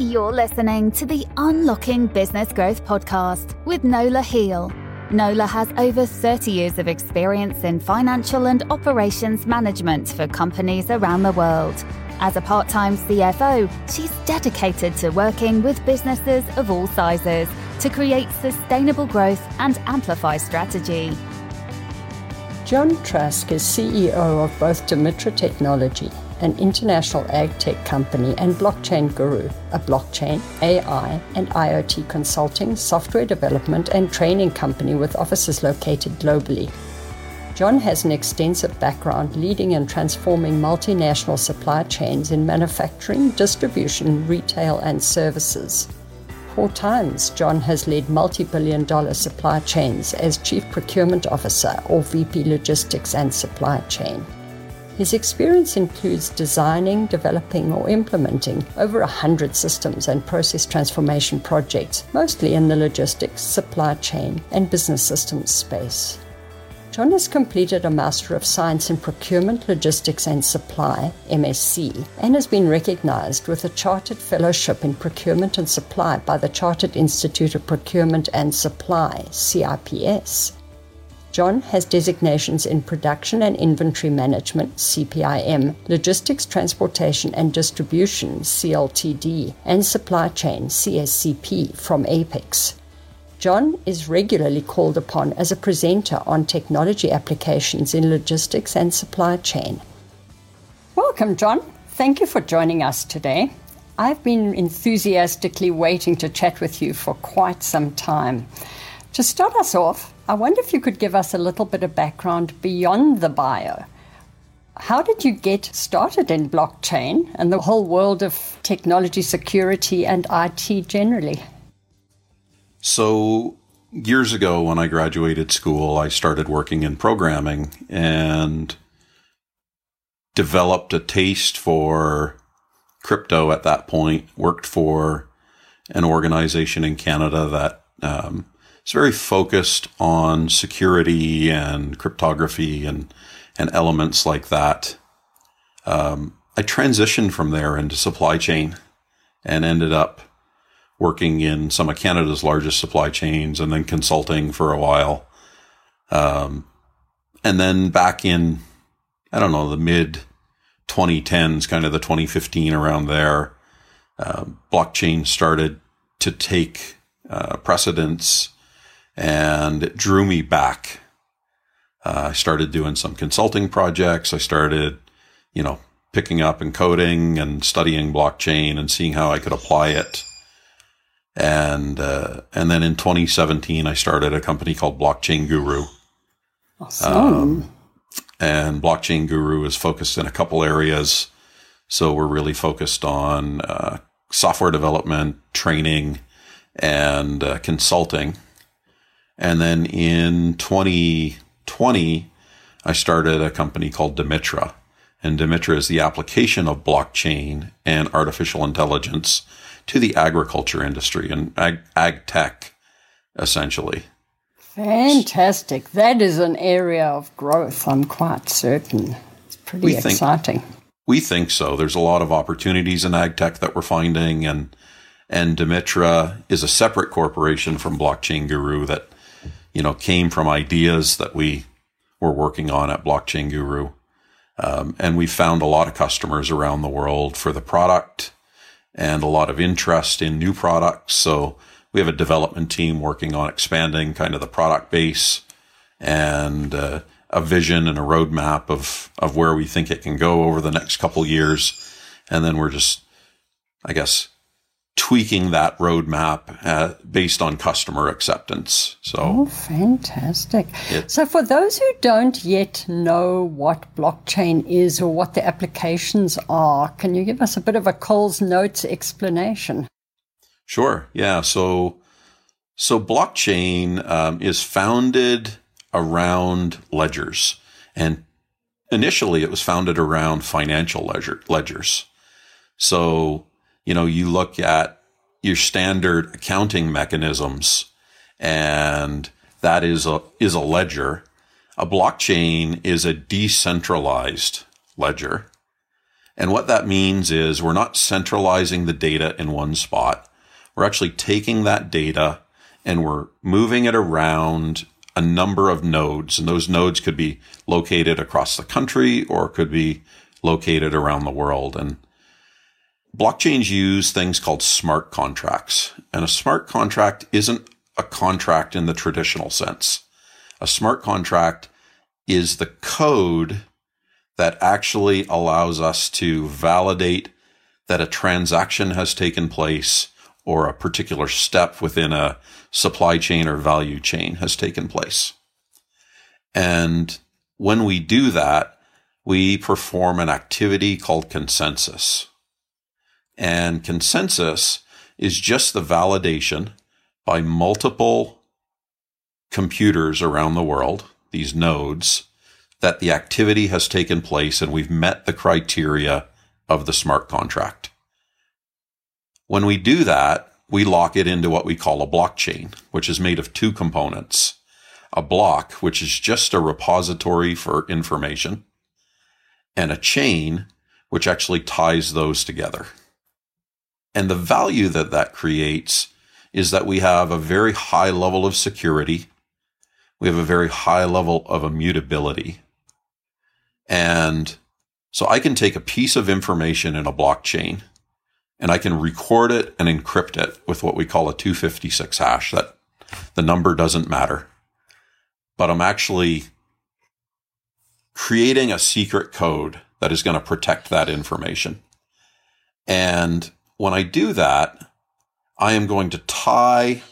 You're listening to the Unlocking Business Growth podcast with Nola Heal. Nola has over 30 years of experience in financial and operations management for companies around the world. As a part time CFO, she's dedicated to working with businesses of all sizes to create sustainable growth and amplify strategy. John Trask is CEO of both Dimitra Technology an international ag tech company, and Blockchain Guru, a blockchain, AI, and IoT consulting, software development, and training company with offices located globally. John has an extensive background leading and transforming multinational supply chains in manufacturing, distribution, retail, and services. Four times, John has led multi billion dollar supply chains as Chief Procurement Officer or VP Logistics and Supply Chain. His experience includes designing, developing, or implementing over hundred systems and process transformation projects, mostly in the logistics, supply chain, and business systems space. John has completed a Master of Science in Procurement, Logistics and Supply, MSc, and has been recognized with a Chartered Fellowship in Procurement and Supply by the Chartered Institute of Procurement and Supply, CIPS, John has designations in Production and Inventory Management, CPIM, Logistics, Transportation and Distribution, CLTD, and Supply Chain, CSCP, from APICS. John is regularly called upon as a presenter on technology applications in logistics and supply chain. Welcome, John. Thank you for joining us today. I've been enthusiastically waiting to chat with you for quite some time. To start us off, I wonder if you could give us a little bit of background beyond the bio. How did you get started in blockchain and the whole world of technology security and IT generally? So, years ago when I graduated school, I started working in programming and developed a taste for crypto at that point. Worked for an organization in Canada that um, it's very focused on security and cryptography and and elements like that. Um, I transitioned from there into supply chain and ended up working in some of Canada's largest supply chains and then consulting for a while. Um, and then back in, I don't know, the mid 2010s, kind of the 2015 around there, uh, blockchain started to take uh, precedence and it drew me back. Uh, I started doing some consulting projects. I started, you know, picking up and coding and studying blockchain and seeing how I could apply it. And uh, and then in 2017, I started a company called Blockchain Guru. Awesome. Um, and Blockchain Guru is focused in a couple areas. So we're really focused on uh, software development, training, and uh, consulting. And then in 2020, I started a company called Dimitra. And Dimitra is the application of blockchain and artificial intelligence to the agriculture industry and ag, ag tech, essentially. Fantastic. That is an area of growth, I'm quite certain. It's pretty we exciting. Think, we think so. There's a lot of opportunities in ag tech that we're finding, and and Dimitra is a separate corporation from Blockchain Guru that you know, came from ideas that we were working on at Blockchain Guru. Um, and we found a lot of customers around the world for the product and a lot of interest in new products. So we have a development team working on expanding kind of the product base and uh, a vision and a roadmap of of where we think it can go over the next couple years. And then we're just, I guess, tweaking that roadmap uh, based on customer acceptance. So, oh, fantastic! It, so, for those who don't yet know what blockchain is or what the applications are, can you give us a bit of a Coles Notes explanation? Sure. Yeah. So, so blockchain um, is founded around ledgers, and initially it was founded around financial ledger ledgers. So you know, you look at your standard accounting mechanisms and that is a, is a ledger. A blockchain is a decentralized ledger. And what that means is we're not centralizing the data in one spot. We're actually taking that data and we're moving it around a number of nodes. And those nodes could be located across the country or could be located around the world. And blockchains use things called smart contracts. And a smart contract isn't a contract in the traditional sense. A smart contract is the code that actually allows us to validate that a transaction has taken place or a particular step within a supply chain or value chain has taken place. And when we do that, we perform an activity called consensus. And consensus is just the validation by multiple computers around the world, these nodes, that the activity has taken place and we've met the criteria of the smart contract. When we do that, we lock it into what we call a blockchain, which is made of two components. A block, which is just a repository for information, and a chain, which actually ties those together. And the value that that creates is that we have a very high level of security. We have a very high level of immutability. And so I can take a piece of information in a blockchain and I can record it and encrypt it with what we call a 256 hash. That the number doesn't matter, but I'm actually creating a secret code that is going to protect that information. And when I do that, I am going to tie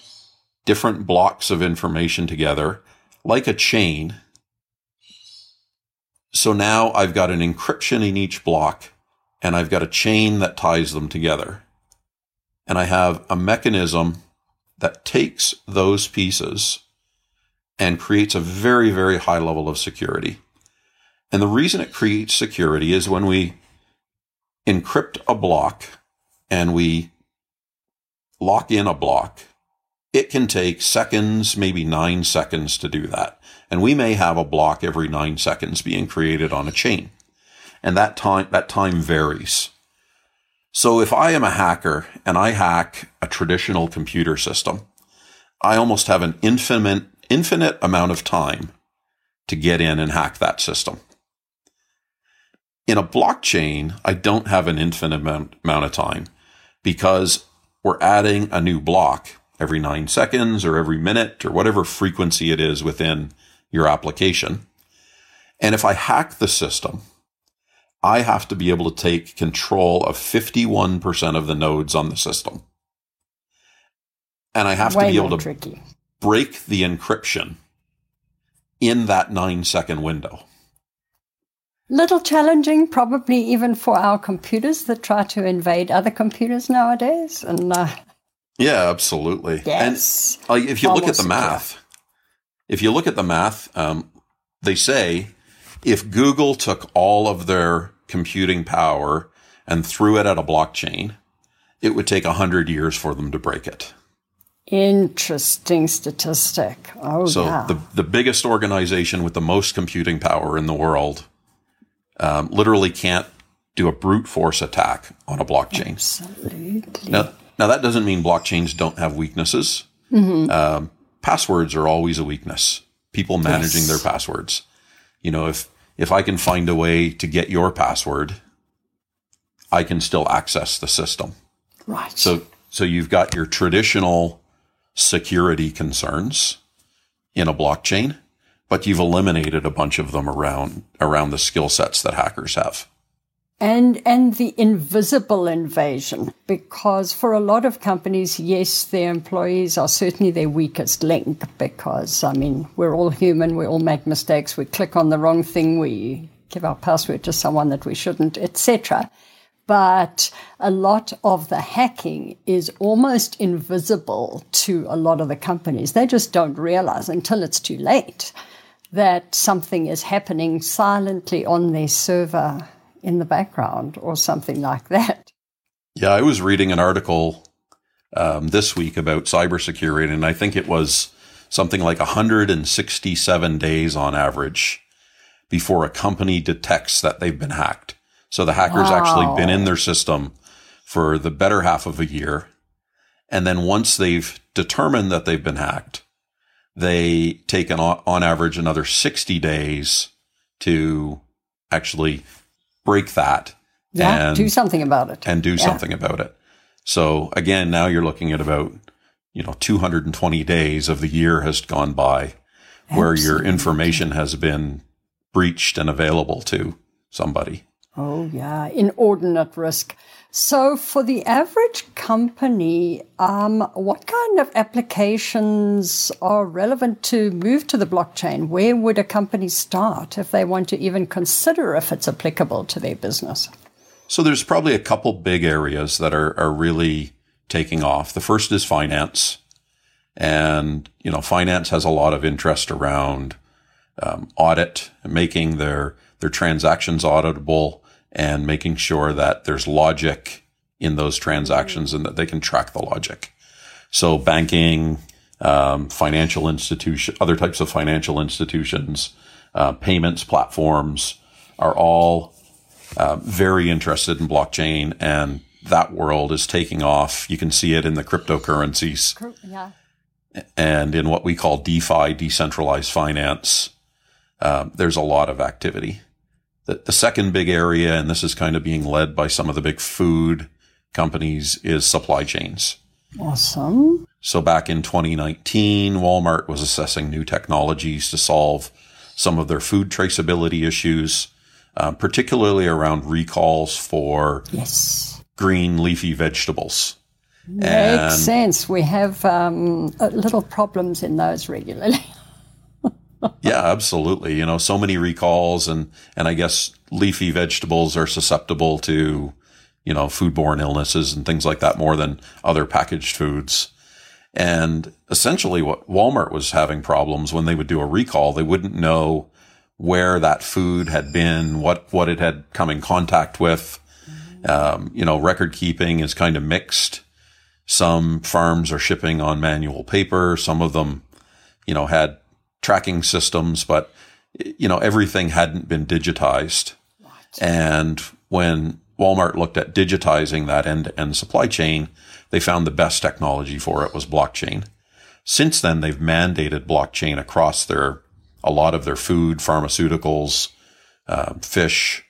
different blocks of information together like a chain so now I've got an encryption in each block and I've got a chain that ties them together. And I have a mechanism that takes those pieces and creates a very, very high level of security. And the reason it creates security is when we encrypt a block and we lock in a block, it can take seconds, maybe nine seconds to do that. And we may have a block every nine seconds being created on a chain. And that time, that time varies. So if I am a hacker and I hack a traditional computer system, I almost have an infinite, infinite amount of time to get in and hack that system. In a blockchain, I don't have an infinite amount, amount of time because we're adding a new block every nine seconds or every minute or whatever frequency it is within your application. And if I hack the system, I have to be able to take control of 51% of the nodes on the system. And I have Way to be able to tricky. break the encryption in that nine second window. Little challenging, probably even for our computers that try to invade other computers nowadays. And uh, yeah, absolutely. Yes. And uh, if you Almost look at the math, if you look at the math, um, they say if Google took all of their computing power and threw it at a blockchain, it would take 100 years for them to break it. Interesting statistic. Oh, so yeah. the, the biggest organization with the most computing power in the world um, literally can't do a brute force attack on a blockchain. Absolutely. Now, now that doesn't mean blockchains don't have weaknesses. Mm-hmm. Um, passwords are always a weakness. People managing yes. their passwords. You know, if if I can find a way to get your password, I can still access the system. Right. So so you've got your traditional security concerns in a blockchain, but you've eliminated a bunch of them around around the skill sets that hackers have. And and the invisible invasion because for a lot of companies yes their employees are certainly their weakest link because i mean we're all human we all make mistakes we click on the wrong thing we give our password to someone that we shouldn't etc but a lot of the hacking is almost invisible to a lot of the companies. They just don't realize until it's too late that something is happening silently on their server in the background or something like that. Yeah, I was reading an article um, this week about cybersecurity, and I think it was something like 167 days on average before a company detects that they've been hacked. So the hacker's wow. actually been in their system for the better half of a year. And then once they've determined that they've been hacked, they take an, on average another 60 days to actually break that yeah, and do something about it. And do yeah. something about it. So again, now you're looking at about, you know, 220 days of the year has gone by where your information has been breached and available to somebody. Oh, yeah, inordinate risk. So, for the average company, um, what kind of applications are relevant to move to the blockchain? Where would a company start if they want to even consider if it's applicable to their business? So, there's probably a couple big areas that are, are really taking off. The first is finance. And, you know, finance has a lot of interest around um, audit, making their, their transactions auditable and making sure that there's logic in those transactions and that they can track the logic. So banking, um, financial institution, other types of financial institutions, uh, payments platforms are all uh, very interested in blockchain, and that world is taking off. You can see it in the cryptocurrencies, yeah. and in what we call DeFi, decentralized finance. Uh, there's a lot of activity. The, the second big area, and this is kind of being led by some of the big food companies, is supply chains. Awesome. So back in 2019, Walmart was assessing new technologies to solve some of their food traceability issues, uh, particularly around recalls for yes. green leafy vegetables. Makes and sense. We have um, little problems in those regularly. yeah, absolutely. You know, so many recalls and, and I guess leafy vegetables are susceptible to, you know, foodborne illnesses and things like that more than other packaged foods. And essentially what Walmart was having problems when they would do a recall, they wouldn't know where that food had been, what, what it had come in contact with. Um, you know, record keeping is kind of mixed. Some farms are shipping on manual paper. Some of them, you know, had tracking systems, but you know, everything hadn't been digitized. And when Walmart looked at digitizing that end to end supply chain, they found the best technology for it was blockchain. Since then, they've mandated blockchain across their, a lot of their food, pharmaceuticals, uh, fish,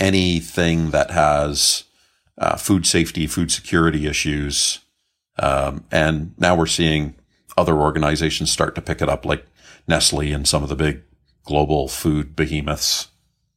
anything that has uh, food safety, food security issues. Um, and now we're seeing other organizations start to pick it up, like Nestle and some of the big global food behemoths.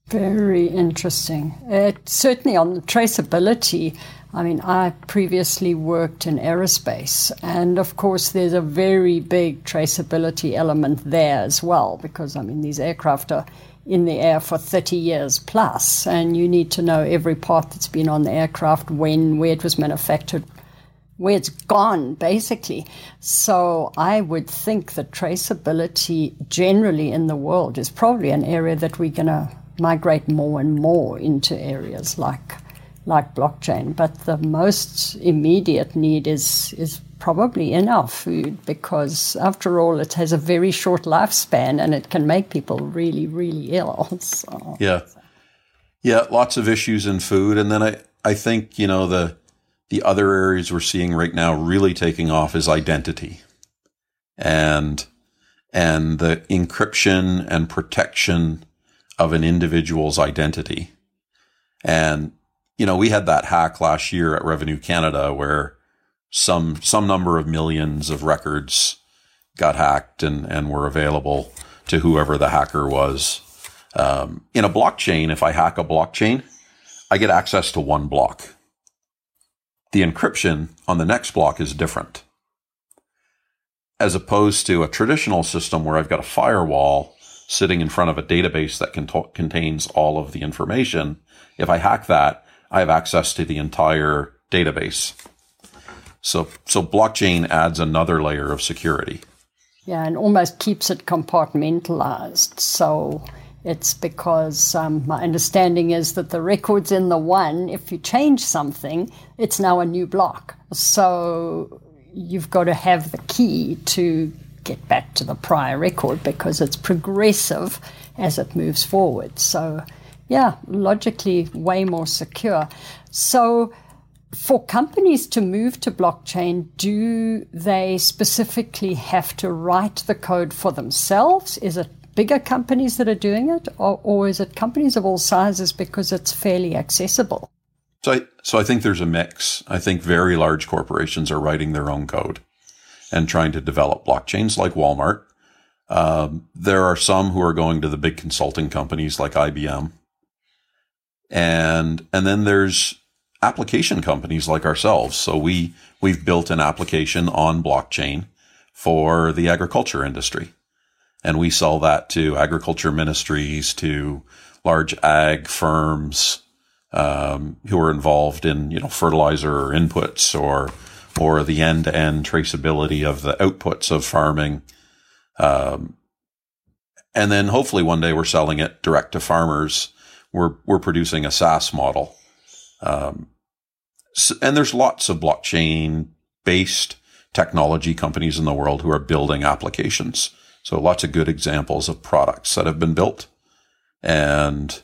Very interesting. Uh, certainly on the traceability, I mean, I previously worked in aerospace, and of course, there's a very big traceability element there as well, because I mean, these aircraft are in the air for 30 years plus, and you need to know every part that's been on the aircraft, when, where it was manufactured, where it's gone, basically. So I would think that traceability generally in the world is probably an area that we're going to migrate more and more into areas like like blockchain. But the most immediate need is is probably in our food because after all it has a very short lifespan and it can make people really, really ill. So. Yeah. Yeah, lots of issues in food. And then I, I think, you know, the the other areas we're seeing right now really taking off is identity and, and the encryption and protection of an individual's identity. And, you know, we had that hack last year at Revenue Canada where some, some number of millions of records got hacked and, and were available to whoever the hacker was. Um, in a blockchain, if I hack a blockchain, I get access to one block. The encryption on the next block is different. As opposed to a traditional system where I've got a firewall sitting in front of a database that contains all of the information. If I hack that, I have access to the entire database. So, so blockchain adds another layer of security. Yeah, and almost keeps it compartmentalized. So it's because um, my understanding is that the record's in the one. If you change something, it's now a new block. So you've got to have the key to get back to the prior record because it's progressive as it moves forward. So Yeah, logically way more secure. So, for companies to move to blockchain, do they specifically have to write the code for themselves? Is it bigger companies that are doing it, or, or is it companies of all sizes because it's fairly accessible? So I, so I think there's a mix. I think very large corporations are writing their own code and trying to develop blockchains like Walmart. Um, there are some who are going to the big consulting companies like IBM. And, and then there's application companies like ourselves. So we, we've built an application on blockchain for the agriculture industry. And we sell that to agriculture ministries, to large ag firms, um, who are involved in, you know, fertilizer or inputs or, or the end to end traceability of the outputs of farming. Um, and then hopefully one day we're selling it direct to farmers. We're, we're producing a SaaS model. Um, so, and there's lots of blockchain based technology companies in the world who are building applications. So lots of good examples of products that have been built and,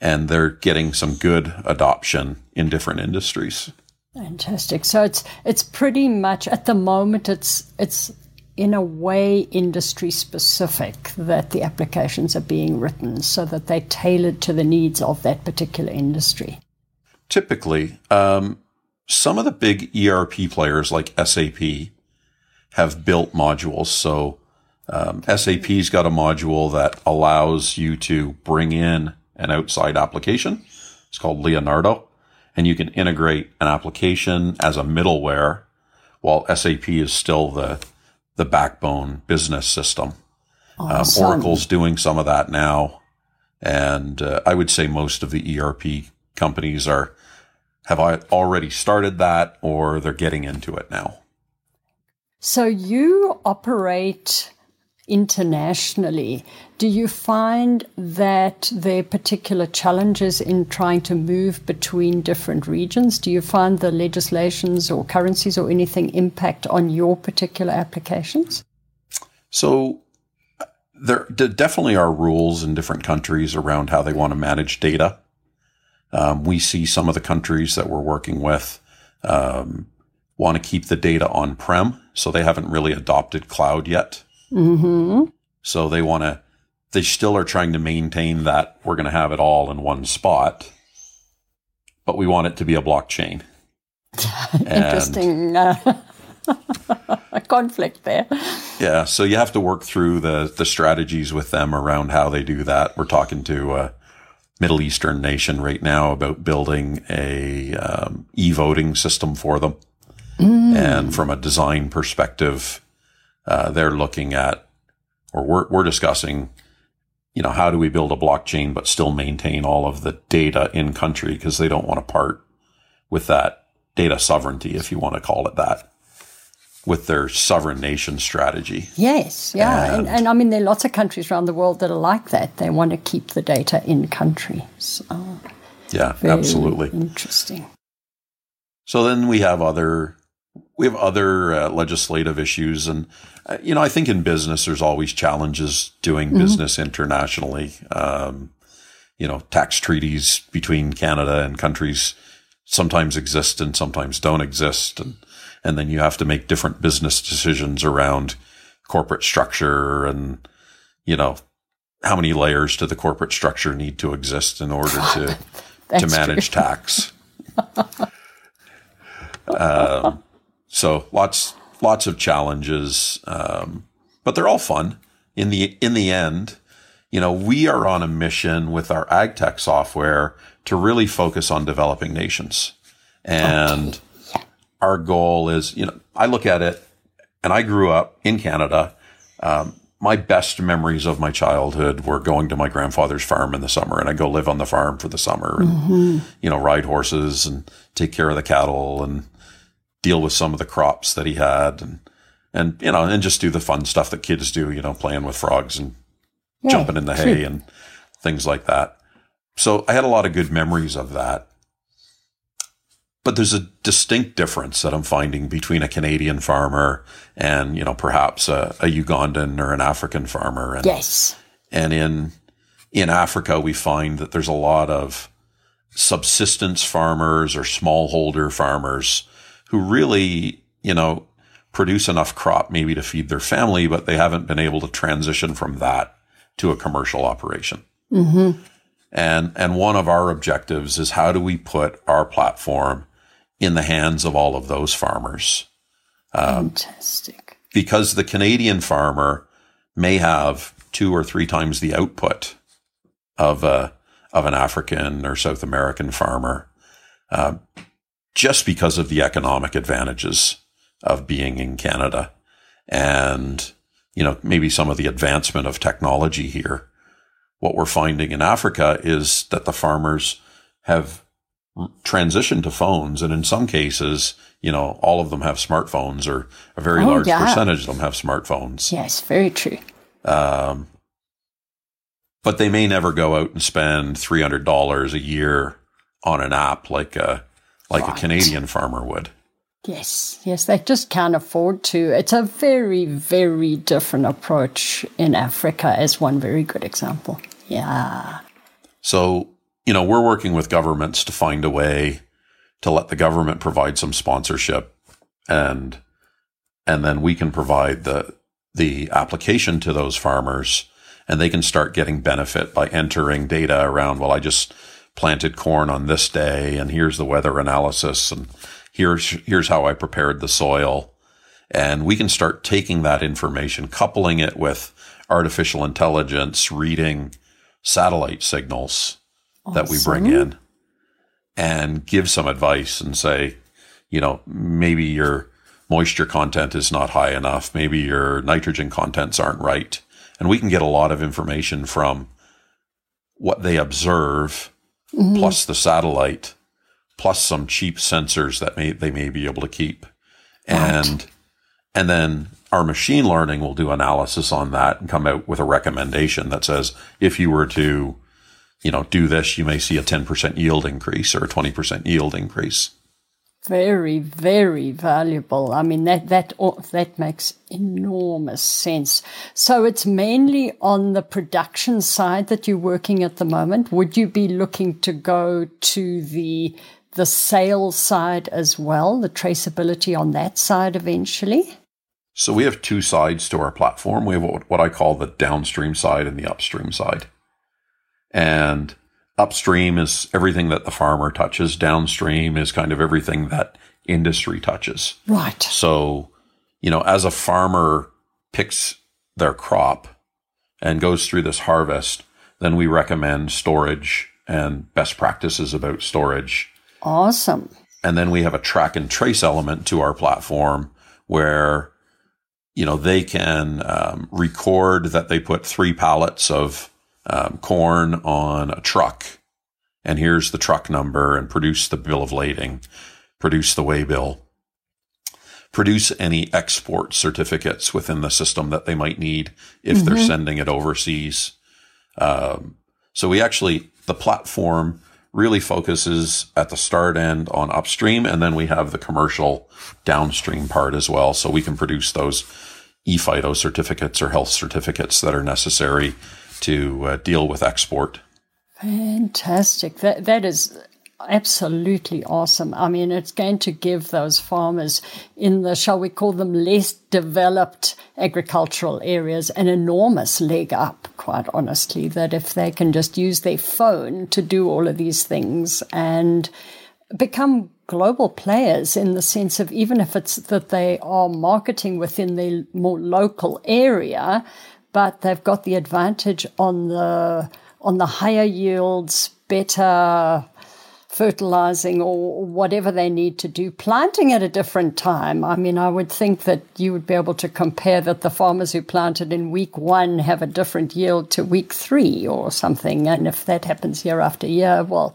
and they're getting some good adoption in different industries. Fantastic. So it's it's pretty much at the moment it's it's in a way industry specific that the applications are being written so that they're tailored to the needs of that particular industry. Typically, um, some of the big ERP players like SAP have built modules. So um, SAP's got a module that allows you to bring in an outside application. It's called Leonardo. And you can integrate an application as a middleware while SAP is still the, the backbone business system. Um, awesome. Um, Oracle's doing some of that now. And uh, I would say most of the ERP companies are have already started that or they're getting into it now. So you operate internationally. Do you find that there are particular challenges in trying to move between different regions? Do you find the legislations or currencies or anything impact on your particular applications? So, there definitely are rules in different countries around how they want to manage data. Um, we see some of the countries that we're working with um, want to keep the data on prem, so they haven't really adopted cloud yet. Mm-hmm. So they want to, they still are trying to maintain that we're going to have it all in one spot, but we want it to be a blockchain. Interesting uh, conflict there. Yeah, so you have to work through the the strategies with them around how they do that. We're talking to a Middle Eastern nation right now about building a um, e voting system for them, mm. and from a design perspective, uh, they're looking at, or we're, we're discussing, you know, how do we build a blockchain but still maintain all of the data in country because they don't want to part with that data sovereignty, if you want to call it that, with their sovereign nation strategy. Yes, yeah. And, and, and, I mean, there are lots of countries around the world that are like that. They want to keep the data in country. So, yeah, absolutely. Interesting. So then we have other we have other uh, legislative issues and uh, you know i think in business there's always challenges doing mm-hmm. business internationally um, you know tax treaties between canada and countries sometimes exist and sometimes don't exist and and then you have to make different business decisions around corporate structure and you know how many layers to the corporate structure need to exist in order to to manage true. tax um, so lots, lots of challenges, um, but they're all fun. In the in the end, you know, we are on a mission with our ag tech software to really focus on developing nations, and okay. our goal is, you know, I look at it, and I grew up in Canada. Um, my best memories of my childhood were going to my grandfather's farm in the summer and I go live on the farm for the summer and, mm-hmm. you know, ride horses and take care of the cattle and, deal with some of the crops that he had and, and, you know, and just do the fun stuff that kids do, you know, playing with frogs and yeah, jumping in the hay and things like that. So I had a lot of good memories of that. But there's a distinct difference that I'm finding between a Canadian farmer and, you know, perhaps a, a Ugandan or an African farmer. And, yes. And in, in Africa, we find that there's a lot of subsistence farmers or smallholder farmers who really, you know, produce enough crop maybe to feed their family, but they haven't been able to transition from that to a commercial operation. Mm-hmm. And, and one of our objectives is how do we put our platform in the hands of all of those farmers? Um, Fantastic. Because the Canadian farmer may have two or three times the output of a, of an African or South American farmer, uh, just because of the economic advantages of being in Canada and, you know, maybe some of the advancement of technology here. What we're finding in Africa is that the farmers have transitioned to phones. And in some cases, you know, all of them have smartphones or a very oh, large yeah. percentage of them have smartphones. Yes, very true. Um, but they may never go out and spend $300 a year on an app like a, like right. a Canadian farmer would. Yes, yes, they just can't afford to. It's a very, very different approach in Africa, as one very good example. Yeah. So, you know, we're working with governments to find a way to let the government provide some sponsorship and and then we can provide the the application to those farmers and they can start getting benefit by entering data around well I just planted corn on this day and here's the weather analysis and here's here's how I prepared the soil. And we can start taking that information, coupling it with artificial intelligence, reading satellite signals awesome. that we bring in and give some advice and say, you know, maybe your moisture content is not high enough. Maybe your nitrogen contents aren't right. And we can get a lot of information from what they observe mm-hmm. plus the satellite plus some cheap sensors that may they may be able to keep. And and then our machine learning will do analysis on that and come out with a recommendation that says if you were to, you know, do this, you may see a 10% yield increase or a 20% yield increase. Very, very valuable. I mean, that, that, oh, that makes enormous sense. So it's mainly on the production side that you're working at the moment. Would you be looking to go to the the sales side as well, the traceability on that side eventually? So we have two sides to our platform. We have what I call the downstream side and the upstream side. And upstream is everything that the farmer touches. Downstream is kind of everything that industry touches. Right. So, you know, as a farmer picks their crop and goes through this harvest, then we recommend storage and best practices about storage Awesome. And then we have a track and trace element to our platform where, you know, they can um, record that they put three pallets of um, corn on a truck. And here's the truck number and produce the bill of lading, produce the way bill, produce any export certificates within the system that they might need if mm-hmm. they're sending it overseas. Um, so we actually, the platform really focuses at the start end on upstream. And then we have the commercial downstream part as well. So we can produce those ePhyto certificates or health certificates that are necessary to uh, deal with export. Fantastic. That, that is absolutely awesome. I mean, it's going to give those farmers in the, shall we call them, less developed agricultural areas an enormous leg up, quite honestly, that if they can just use their phone to do all of these things and become global players in the sense of even if it's that they are marketing within their more local area, but they've got the advantage on the on the higher yields, better fertilizing or whatever they need to do, planting at a different time. I mean, I would think that you would be able to compare that the farmers who planted in week one have a different yield to week three or something. And if that happens year after year, well,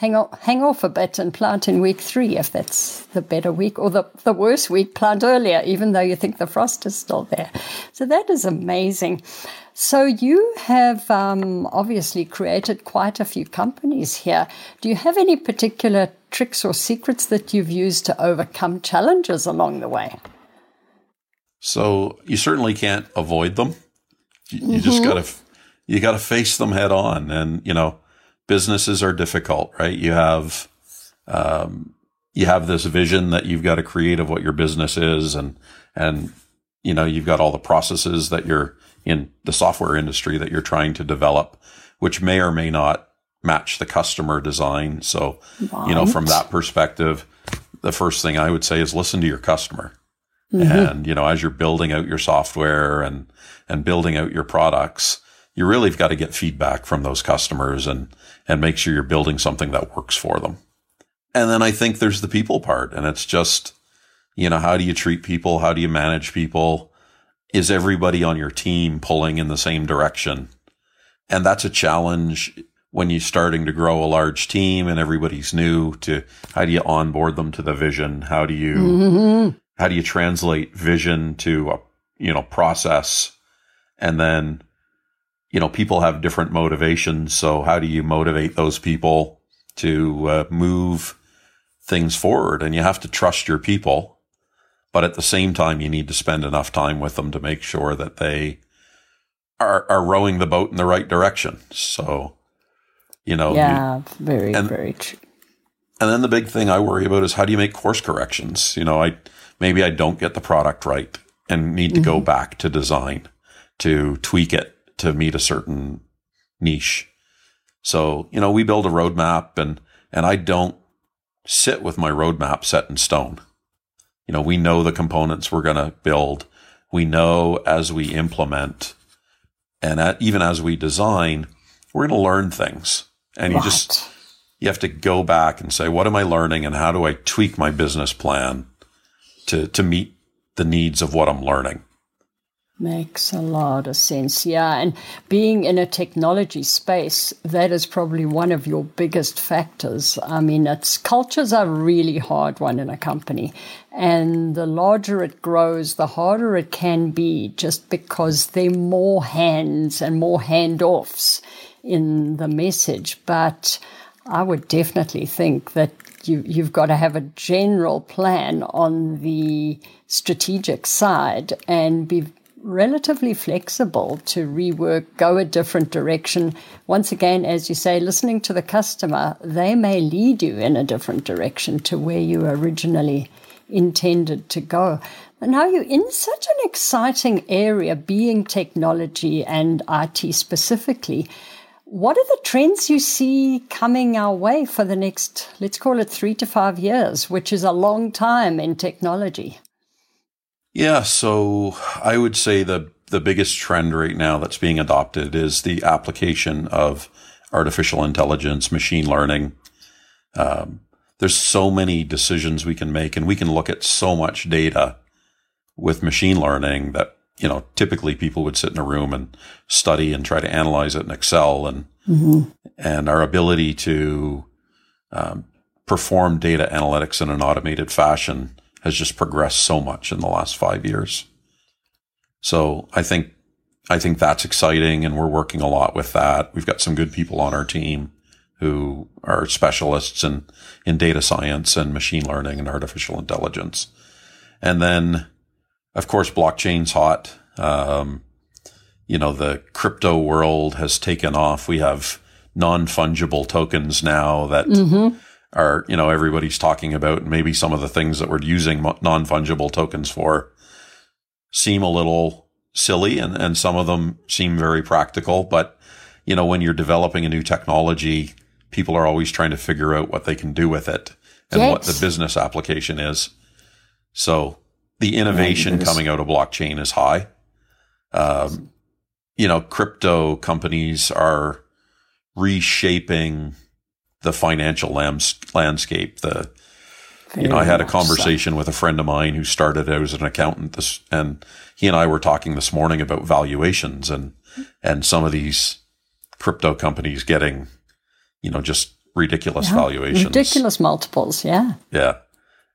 hang, on, hang off a bit and plant in week three if that's the better week, or the, the worst week, plant earlier, even though you think the frost is still there. So that is amazing. So you have um, obviously created quite a few companies here. Do you have any particular tricks or secrets that you've used to overcome challenges along the way? So you certainly can't avoid them. You, mm-hmm. just got to you got to face them head on. And, you know, businesses are difficult, right? You have, um, you have this vision that you've got to create of what your business is and, and, you know, you've got all the processes that you're in the software industry that you're trying to develop, which may or may not match the customer design. So, right. you know, from that perspective, the first thing I would say is listen to your customer. Mm-hmm. And, you know, as you're building out your software and, and building out your products, you really have got to get feedback from those customers and, and make sure you're building something that works for them. And then I think there's the people part and it's just, you know, how do you treat people? How do you manage people? Is everybody on your team pulling in the same direction? And that's a challenge when you're starting to grow a large team and everybody's new to how do you onboard them to the vision? How do you, mm-hmm. how do you translate vision to a, you know, process? And then, you know, people have different motivations. So how do you motivate those people to uh, move things forward? And you have to trust your people. But at the same time, you need to spend enough time with them to make sure that they are, are rowing the boat in the right direction. So, you know, yeah, you, very, and, very true. And then the big thing I worry about is how do you make course corrections? You know, I maybe I don't get the product right and need to mm-hmm. go back to design to tweak it to meet a certain niche. So, you know, we build a roadmap and and I don't sit with my roadmap set in stone. You know, we know the components we're going to build. We know as we implement and at, even as we design, we're going to learn things. And you just, you have to go back and say, what am I learning and how do I tweak my business plan to, to meet the needs of what I'm learning? Makes a lot of sense. Yeah. And being in a technology space, that is probably one of your biggest factors. I mean, it's cultures are really hard one in a company. And the larger it grows, the harder it can be just because there are more hands and more handoffs in the message. But I would definitely think that you, you've got to have a general plan on the strategic side and be relatively flexible to rework, go a different direction. Once again, as you say, listening to the customer, they may lead you in a different direction to where you originally intended to go. And now you're in such an exciting area, being technology and IT specifically. What are the trends you see coming our way for the next, let's call it three to five years, which is a long time in technology? Yeah, so I would say the the biggest trend right now that's being adopted is the application of artificial intelligence, machine learning. Um, there's so many decisions we can make, and we can look at so much data with machine learning that you know, typically people would sit in a room and study and try to analyze it in Excel and, mm-hmm. and our ability to, um, perform data analytics in an automated fashion has just progressed so much in the last five years. So I think, I think that's exciting and we're working a lot with that. We've got some good people on our team who are specialists in, in data science and machine learning and artificial intelligence. And then of course, blockchain's hot. Um, you know, the crypto world has taken off. We have non fungible tokens now that mm-hmm. Are, you know, everybody's talking about. Maybe some of the things that we're using non fungible tokens for seem a little silly and, and some of them seem very practical. But, you know, when you're developing a new technology, people are always trying to figure out what they can do with it and yes. what the business application is. So the innovation coming out of blockchain is high. Um, you know, crypto companies are reshaping the financial landscape. The Very you know, I had a conversation so. with a friend of mine who started out as an accountant, this, and he and I were talking this morning about valuations and and some of these crypto companies getting, you know, just ridiculous yeah, valuations, ridiculous multiples. Yeah, yeah,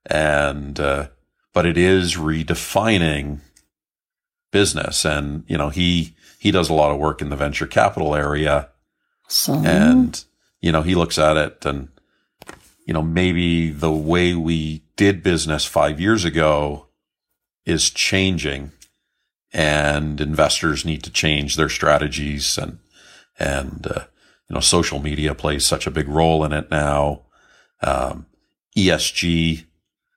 and uh, but it is redefining business. And, you know, he, he does a lot of work in the venture capital area. So? And, you know, he looks at it and, you know, maybe the way we did business five years ago is changing and investors need to change their strategies and, and uh, you know, social media plays such a big role in it now. Um, ESG,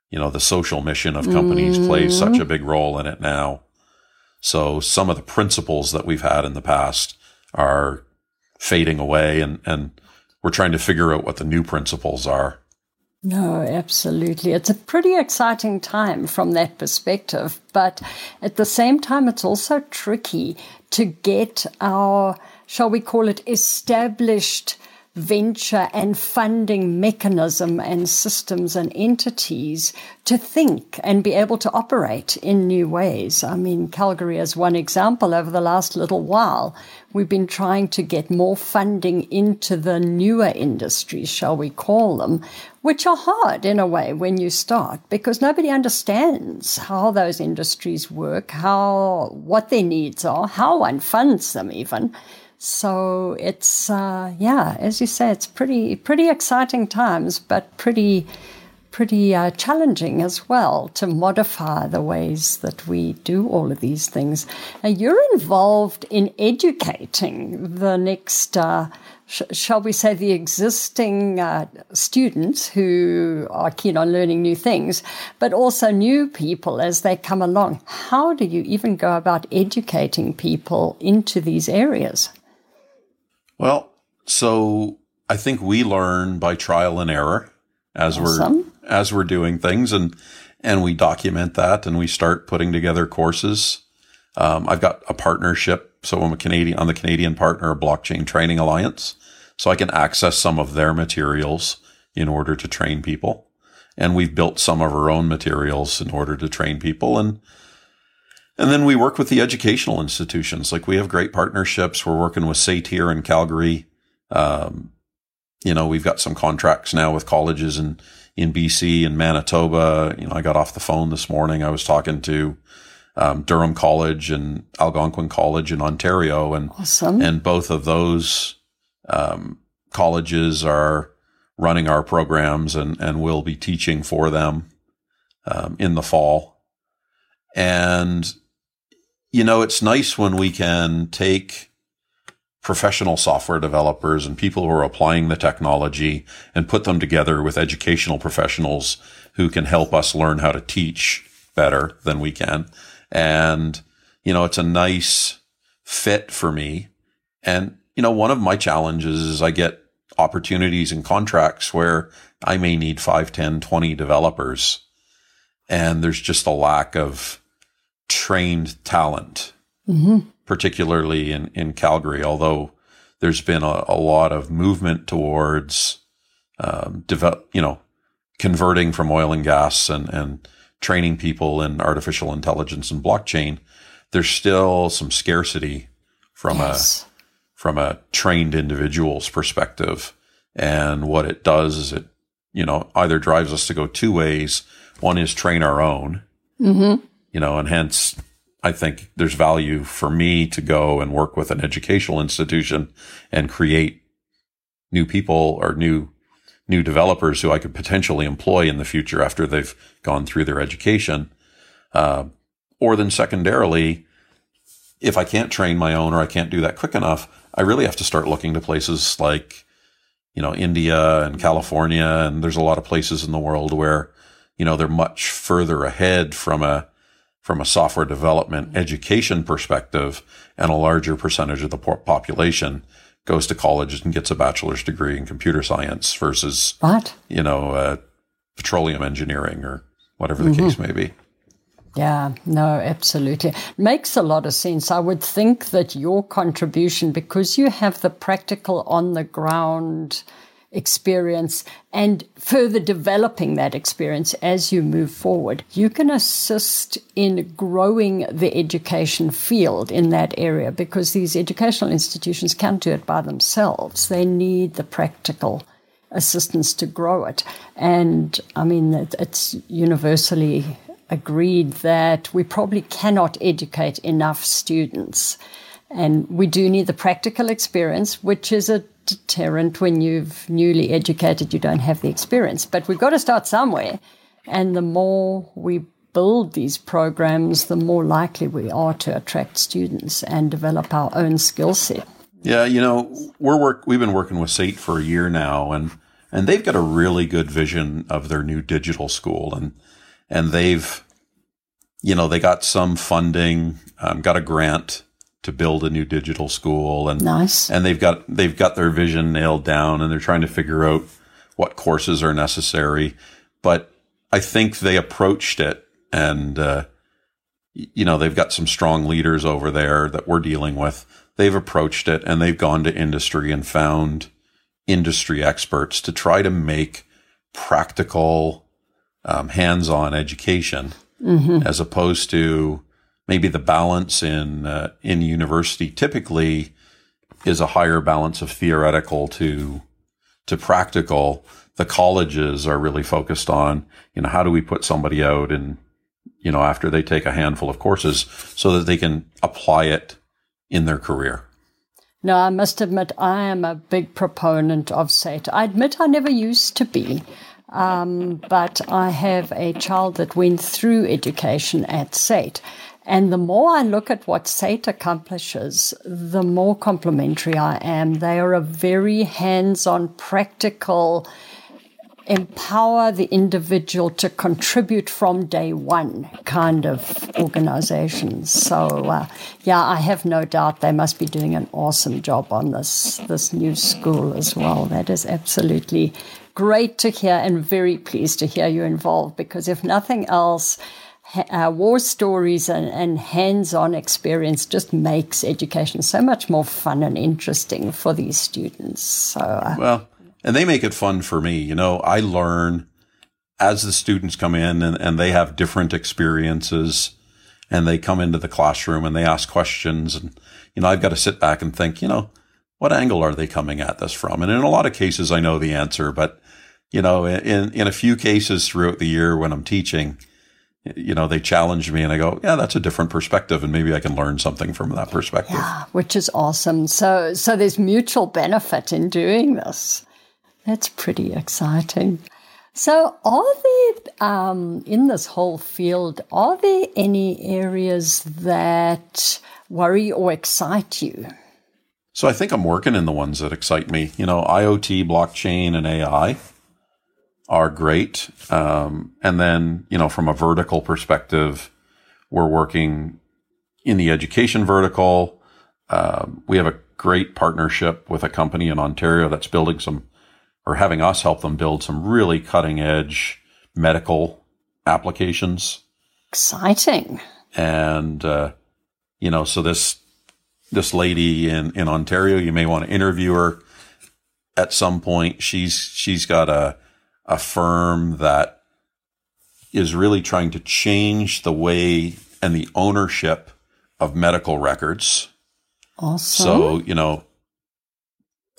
you know, the social mission of companies mm. plays such a big role in it now. So some of the principles that we've had in the past are fading away and, and we're trying to figure out what the new principles are. No, absolutely. It's a pretty exciting time from that perspective. But at the same time, it's also tricky to get our, shall we call it, established venture and funding mechanism and systems and entities to think and be able to operate in new ways. I mean, Calgary is one example over the last little while. We've been trying to get more funding into the newer industries, shall we call them, which are hard in a way when you start because nobody understands how those industries work, how, what their needs are, how one funds them even. So it's uh, yeah, as you say, it's pretty pretty exciting times, but pretty pretty uh, challenging as well to modify the ways that we do all of these things. Now, you're involved in educating the next. Uh, sh- shall we say the existing uh, students who are keen on learning new things, but also new people as they come along. How do you even go about educating people into these areas? Well, so I think we learn by trial and error as awesome. we're as we're doing things, and and we document that, and we start putting together courses. Um, I've got a partnership, so I'm a Canadian on the Canadian partner of Blockchain Training Alliance, so I can access some of their materials in order to train people, and we've built some of our own materials in order to train people, and and then we work with the educational institutions. Like we have great partnerships. We're working with SAIT here in Calgary. Um, you know, we've got some contracts now with colleges in, in BC and Manitoba. You know, I got off the phone this morning. I was talking to um, Durham College and Algonquin College in Ontario, and awesome. and both of those um, colleges are running our programs and and will be teaching for them um, in the fall. And you know, it's nice when we can take professional software developers and people who are applying the technology and put them together with educational professionals who can help us learn how to teach better than we can. And, you know, it's a nice fit for me. And, you know, one of my challenges is I get opportunities and contracts where I may need 5, 10, 20 developers. And there's just a lack of trained talent, mm-hmm. particularly in, in Calgary, although there's been a, a lot of movement towards, um, develop, you know, converting from oil and gas and, and training people in artificial intelligence and blockchain. There's still some scarcity from yes. a, from a trained individual's perspective. And what it does is it, you know, either drives us to go two ways. One is train our own. Mm-hmm you know, and hence I think there's value for me to go and work with an educational institution and create new people or new new developers who I could potentially employ in the future after they've gone through their education. Uh, or then secondarily, if I can't train my own or I can't do that quick enough, I really have to start looking to places like, you know, India and California. And there's a lot of places in the world where, you know, they're much further ahead from a from a software development education perspective, and a larger percentage of the population goes to college and gets a bachelor's degree in computer science versus what you know uh, petroleum engineering or whatever the mm-hmm. case may be. Yeah, no, absolutely. Makes a lot of sense. I would think that your contribution, because you have the practical on the ground experience and further developing that experience as you move forward. You can assist in growing the education field in that area because these educational institutions can't do it by themselves. They need the practical assistance to grow it. And I mean, it's universally agreed that we probably cannot educate enough students. And we do need the practical experience, which is a deterrent when you've newly educated, you don't have the experience. But we've got to start somewhere. And the more we build these programs, the more likely we are to attract students and develop our own skill set. Yeah, you know, we're work we've been working with SAIT for a year now and and they've got a really good vision of their new digital school and and they've you know, they got some funding, um, got a grant to build a new digital school and nice. and they've got they've got their vision nailed down and they're trying to figure out what courses are necessary. But I think they approached it and uh, you know, they've got some strong leaders over there that we're dealing with. They've approached it and they've gone to industry and found industry experts to try to make practical, um, hands-on education mm-hmm. as opposed to maybe the balance in uh, in university typically is a higher balance of theoretical to to practical. The colleges are really focused on you know how do we put somebody out and you know after they take a handful of courses so that they can apply it in their career. No, I must admit, I am a big proponent of SAIT. I admit I never used to be. Um, but I have a child that went through education at SAIT. And the more I look at what SAIT accomplishes, the more complimentary I am. They are a very hands on, practical, empower the individual to contribute from day one kind of organization. So, uh, yeah, I have no doubt they must be doing an awesome job on this, this new school as well. That is absolutely great to hear and very pleased to hear you involved because if nothing else, uh, war stories and, and hands on experience just makes education so much more fun and interesting for these students. So, uh, well, and they make it fun for me. You know, I learn as the students come in and, and they have different experiences and they come into the classroom and they ask questions. And, you know, I've got to sit back and think, you know, what angle are they coming at this from? And in a lot of cases, I know the answer, but, you know, in, in a few cases throughout the year when I'm teaching, you know, they challenge me and I go, yeah, that's a different perspective. And maybe I can learn something from that perspective. Yeah, which is awesome. So, so there's mutual benefit in doing this. That's pretty exciting. So, are there, um, in this whole field, are there any areas that worry or excite you? So, I think I'm working in the ones that excite me. You know, IoT, blockchain, and AI are great. Um, and then, you know, from a vertical perspective, we're working in the education vertical. Um, we have a great partnership with a company in Ontario that's building some or having us help them build some really cutting edge medical applications. Exciting. And, uh, you know, so this, this lady in, in Ontario, you may want to interview her at some point. She's, she's got a, a firm that is really trying to change the way and the ownership of medical records. Awesome. So, you know,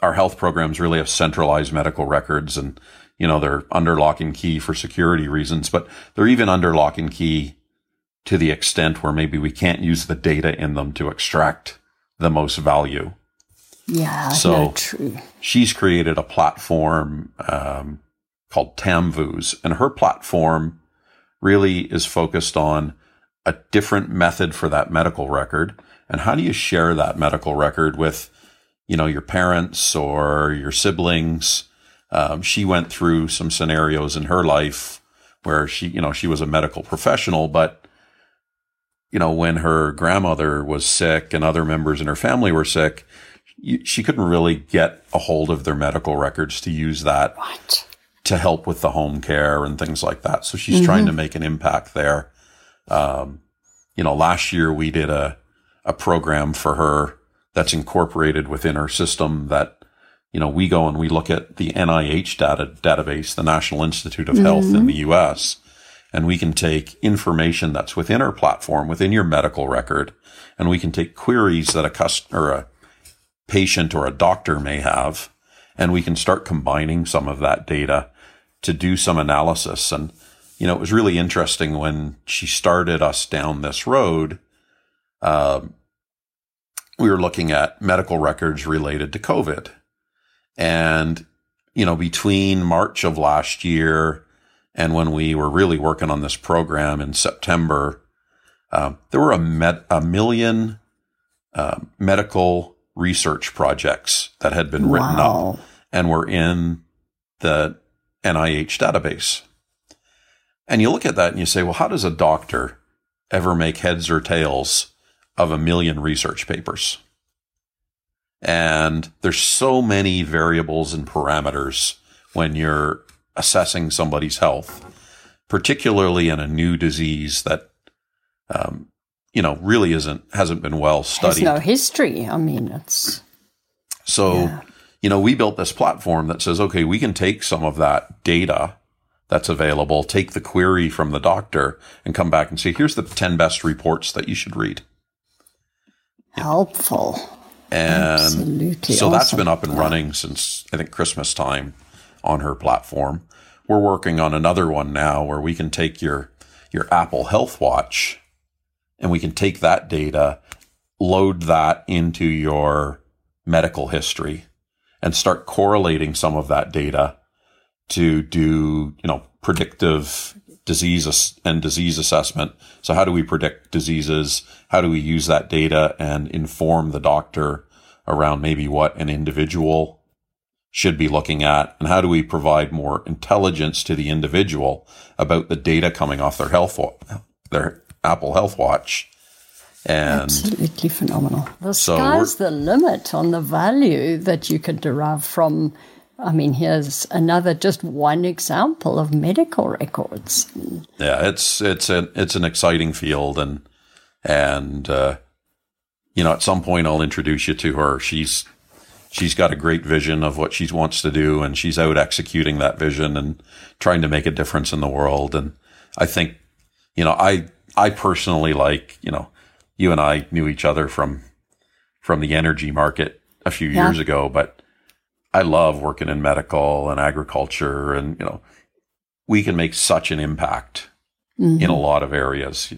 our health programs really have centralized medical records and, you know, they're under lock and key for security reasons, but they're even under lock and key to the extent where maybe we can't use the data in them to extract the most value. Yeah, so no, true. She's created a platform um, called Tamvus, and her platform really is focused on a different method for that medical record. And how do you share that medical record with you know, your parents or your siblings. Um, she went through some scenarios in her life where she, you know, she was a medical professional, but, you know, when her grandmother was sick and other members in her family were sick, she couldn't really get a hold of their medical records to use that what? To help with the home care and things like that. So she's mm-hmm. trying to make an impact there. Um, you know, last year we did a, a program for her that's incorporated within her system that you know we go and we look at the NIH data database, the National Institute of mm-hmm. Health in the US, and we can take information that's within our platform, within your medical record, and we can take queries that a customer, a patient or a doctor may have, and we can start combining some of that data to do some analysis. And, you know, it was really interesting when she started us down this road. Um, we were looking at medical records related to COVID. And, you know, between March of last year and when we were really working on this program in September, um, there were a, med- a million uh, medical research projects that had been written Wow. up and were in the NIH database. And you look at that and you say, well, how does a doctor ever make heads or tails of a million research papers? And there's so many variables and parameters when you're assessing somebody's health, particularly in a new disease that, um, you know, really isn't hasn't been well There's studied. no history. I mean, it's So, Yeah. You know, we built this platform that says, okay, we can take some of that data that's available, take the query from the doctor, and come back and say, here's the 10 best reports that you should read. helpful. And Absolutely so that's been up and running since I think Christmas time on her platform. We're working on another one now where we can take your your Apple Health Watch and we can take that data, load that into your medical history and start correlating some of that data to do, you know, predictive disease and disease assessment. So how do we predict diseases? How do we use that data and inform the doctor around maybe what an individual should be looking at? And how do we provide more intelligence to the individual about the data coming off their health, their Apple Health Watch? And Absolutely phenomenal. The So sky's the limit on the value that you can derive from. I mean, here's another, just one example of medical records. Yeah, it's it's an it's an exciting field, and and uh, you know, at some point I'll introduce you to her. She's she's got a great vision of what she wants to do, and she's out executing that vision and trying to make a difference in the world. And I think, you know, I I personally like, you know, you and I knew each other from from the energy market a few Yeah. years ago, but I love working in medical and agriculture, and you know, we can make such an impact in a lot of areas.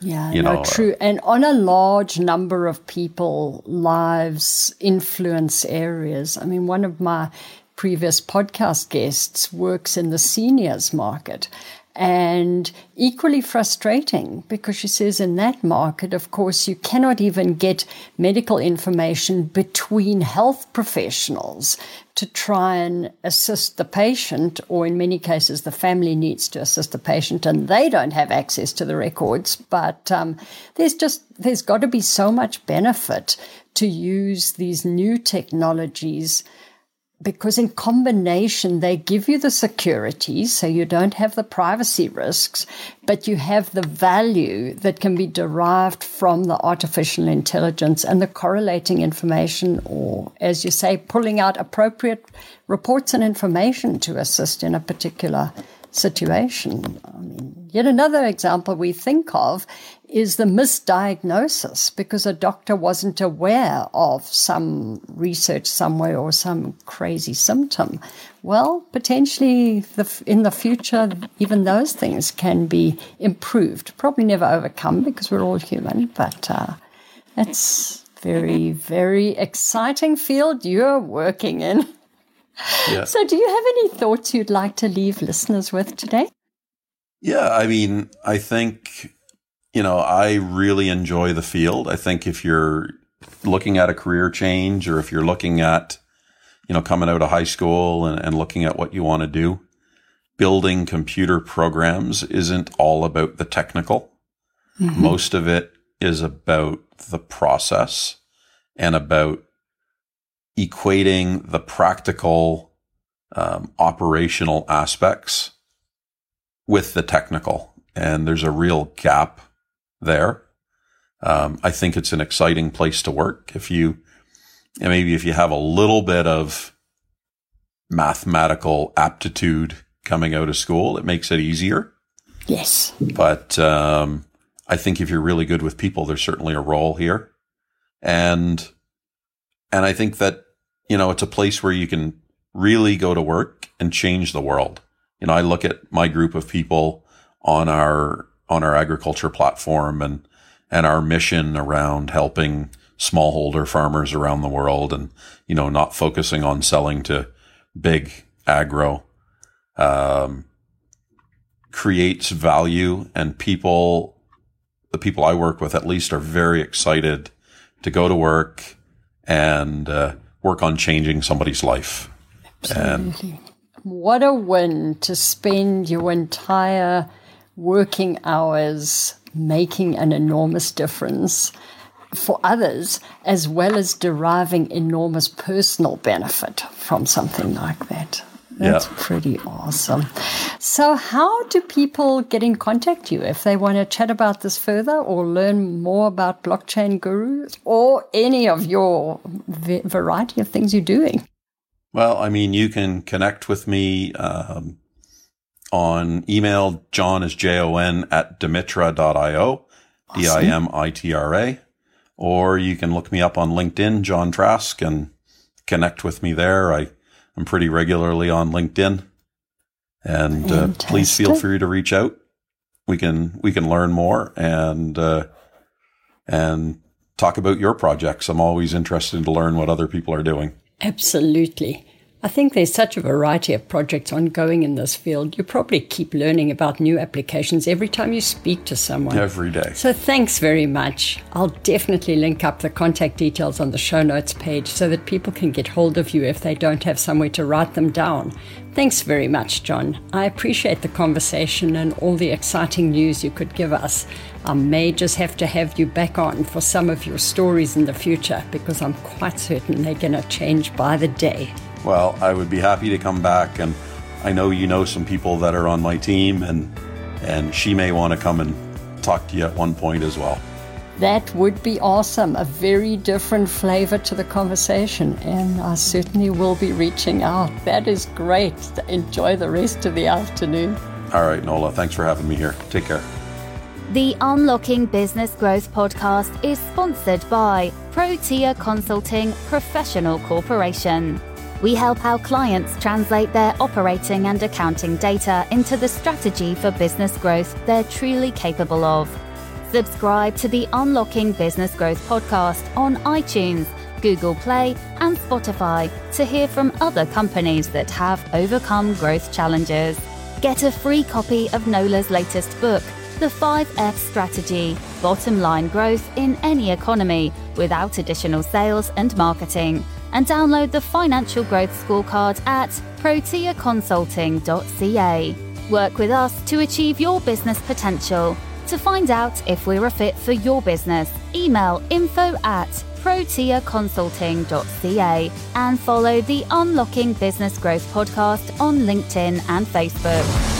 Yeah, you no, know, uh, true. and on a large number of people, lives, influence areas. I mean, one of my previous podcast guests works in the seniors market. And equally frustrating because she says in that market, of course, you cannot even get medical information between health professionals to try and assist the patient, or in many cases, the family needs to assist the patient and they don't have access to the records. But um, there's just, there's got to be so much benefit to use these new technologies because in combination they give you the security so you don't have the privacy risks but you have the value that can be derived from the artificial intelligence and the correlating information or as you say pulling out appropriate reports and information to assist in a particular situation. I mean yet another example we think of is the misdiagnosis because a doctor wasn't aware of some research somewhere or some crazy symptom. Well, potentially the, in the future, even those things can be improved. Probably never overcome because we're all human, but uh, it's very, very exciting field you're working in. Yeah. So, do you have any thoughts you'd like to leave listeners with today? Yeah, I mean, I think, you know, I really enjoy the field. I think if you're looking at a career change or if you're looking at, you know, coming out of high school and, and looking at what you want to do, building computer programs isn't all about the technical. Most of it is about the process and about equating the practical, um, operational aspects with the technical, and there's a real gap there. Um, I think it's an exciting place to work. If you, and maybe if you have a little bit of mathematical aptitude coming out of school, it makes it easier. Yes. But um, I think if you're really good with people, there's certainly a role here, and and I think that you know it's a place where you can really go to work and change the world. You know, I look at my group of people on our on our agriculture platform and and our mission around helping smallholder farmers around the world, and you know, not focusing on selling to big agro. Um, creates value and people the people I work with at least are very excited to go to work and uh, work on changing somebody's life. Absolutely. And what a win to spend your entire working hours making an enormous difference for others, as well as deriving enormous personal benefit from something like that. That's yeah. pretty awesome. So, how do people get in contact you if they want to chat about this further or learn more about blockchain gurus or any of your variety of things you're doing? Well, I mean, you can connect with me um, on email. John is J O N at dimitra.io, D I M I T R A. Or you can look me up on LinkedIn, John Trask, and connect with me there. I I'm pretty regularly on LinkedIn, and uh, please feel free to reach out. We can we can learn more and uh, and talk about your projects. I'm always interested to learn what other people are doing. Absolutely. I think there's such a variety of projects ongoing in this field. You probably keep learning about new applications every time you speak to someone. Every day. So thanks very much. I'll definitely link up the contact details on the show notes page so that people can get hold of you if they don't have somewhere to write them down. Thanks very much, John. I appreciate the conversation and all the exciting news you could give us. I may just have to have you back on for some of your stories in the future because I'm quite certain they're going to change by the day. Well, I would be happy to come back, and I know you know some people that are on my team, and and she may want to come and talk to you at one point as well. That would be awesome. A very different flavor to the conversation, and I certainly will be reaching out. That is great. Enjoy the rest of the afternoon. All right, Nola. Thanks for having me here. Take care. The Unlocking Business Growth podcast is sponsored by Protea Consulting Professional Corporation. We help our clients translate their operating and accounting data into the strategy for business growth they're truly capable of. Subscribe to the Unlocking Business Growth podcast on iTunes, Google Play, and Spotify to hear from other companies that have overcome growth challenges. Get a free copy of Nola's latest book, The 5F Strategy Bottom Line Growth in Any Economy, without additional sales and marketing and download the Financial Growth Scorecard at proteaconsulting.ca. Work with us to achieve your business potential. To find out if we're a fit for your business, email info at proteaconsulting.ca and follow the Unlocking Business Growth podcast on LinkedIn and Facebook.